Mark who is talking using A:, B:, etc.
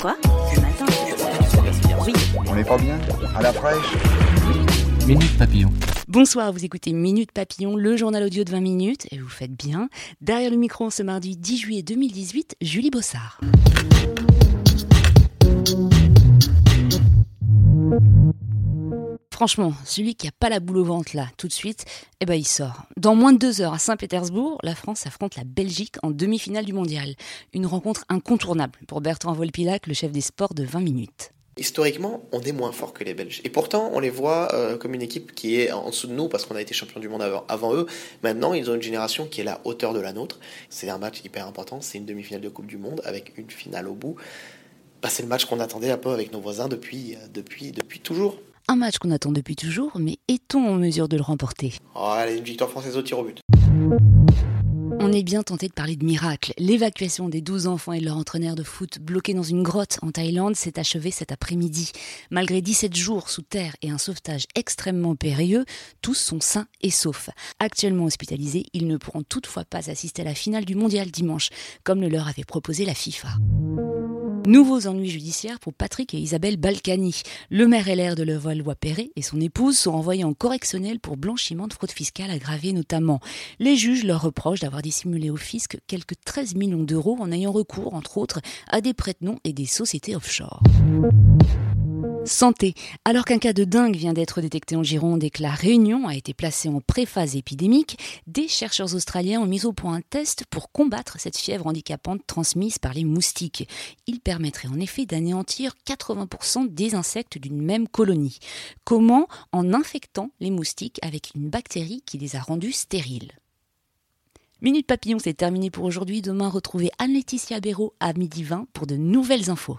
A: Quoi Ce matin Oui.
B: On n'est pas bien À la fraîche
C: Minute Papillon.
A: Bonsoir, vous écoutez Minute Papillon, le journal audio de 20 minutes, et vous faites bien. Derrière le micro, ce mardi 10 juillet 2018, Julie Bossard. Franchement, celui qui a pas la boule au ventre là, tout de suite, eh ben il sort. Dans moins de deux heures à Saint-Pétersbourg, la France affronte la Belgique en demi-finale du mondial. Une rencontre incontournable pour Bertrand Volpilac, le chef des sports de 20 minutes.
D: Historiquement, on est moins fort que les Belges. Et pourtant, on les voit euh, comme une équipe qui est en dessous de nous parce qu'on a été champion du monde avant, avant, eux. Maintenant, ils ont une génération qui est à la hauteur de la nôtre. C'est un match hyper important. C'est une demi-finale de Coupe du Monde avec une finale au bout. Bah, c'est le match qu'on attendait un peu avec nos voisins depuis, euh, depuis, depuis toujours.
A: Un match qu'on attend depuis toujours, mais est-on en mesure de le remporter?
D: Oh, Allez, une victoire française au tir au but.
A: On est bien tenté de parler de miracle. L'évacuation des 12 enfants et de leur entraîneur de foot bloqués dans une grotte en Thaïlande s'est achevée cet après-midi. Malgré 17 jours sous terre et un sauvetage extrêmement périlleux, tous sont sains et saufs. Actuellement hospitalisés, ils ne pourront toutefois pas assister à la finale du mondial dimanche, comme le leur avait proposé la FIFA. Nouveaux ennuis judiciaires pour Patrick et Isabelle Balkany. Le maire LR de Levallois-Perret et son épouse sont envoyés en correctionnel pour blanchiment de fraude fiscale aggravée notamment. Les juges leur reprochent d'avoir dissimulé au fisc quelques 13 millions d'euros en ayant recours, entre autres, à des prête-noms et des sociétés offshore. Santé. Alors qu'un cas de dingue vient d'être détecté en Gironde et que la Réunion a été placée en préphase épidémique, des chercheurs australiens ont mis au point un test pour combattre cette fièvre handicapante transmise par les moustiques. Il permettrait en effet d'anéantir 80% des insectes d'une même colonie. Comment? En infectant les moustiques avec une bactérie qui les a rendus stériles. Minute Papillon, c'est terminé pour aujourd'hui. Demain, retrouvez Anne-Laetitia Béraud à midi 20 pour de nouvelles infos.